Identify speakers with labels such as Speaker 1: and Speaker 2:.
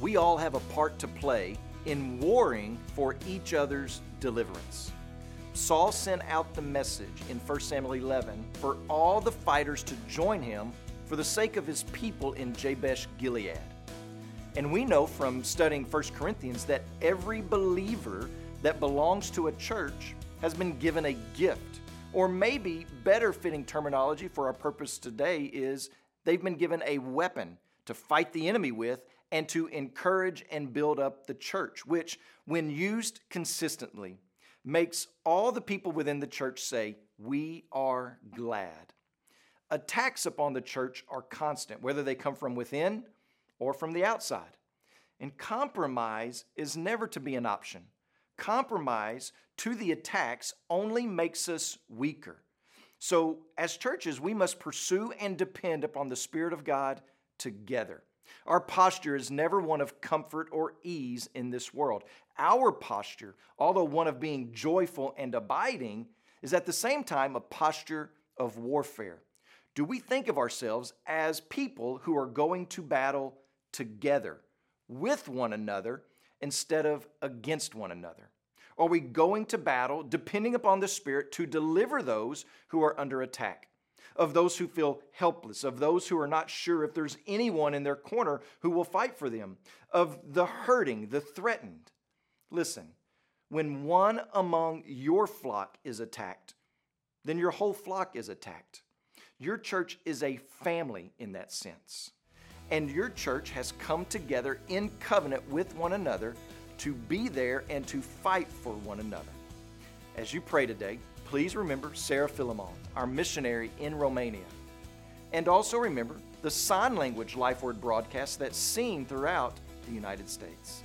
Speaker 1: we all have a part to play in warring for each other's deliverance. Saul sent out the message in 1 Samuel 11 for all the fighters to join him for the sake of his people in Jabesh Gilead. And we know from studying 1 Corinthians that every believer that belongs to a church has been given a gift. Or maybe better fitting terminology for our purpose today is they've been given a weapon to fight the enemy with and to encourage and build up the church, which, when used consistently, makes all the people within the church say, We are glad. Attacks upon the church are constant, whether they come from within or from the outside. And compromise is never to be an option. Compromise to the attacks only makes us weaker. So, as churches, we must pursue and depend upon the Spirit of God together. Our posture is never one of comfort or ease in this world. Our posture, although one of being joyful and abiding, is at the same time a posture of warfare. Do we think of ourselves as people who are going to battle together with one another instead of against one another? Are we going to battle depending upon the Spirit to deliver those who are under attack? Of those who feel helpless, of those who are not sure if there's anyone in their corner who will fight for them, of the hurting, the threatened. Listen, when one among your flock is attacked, then your whole flock is attacked. Your church is a family in that sense and your church has come together in covenant with one another to be there and to fight for one another. As you pray today, please remember Sarah Philemon, our missionary in Romania. And also remember the sign language Life Word broadcast that's seen throughout the United States.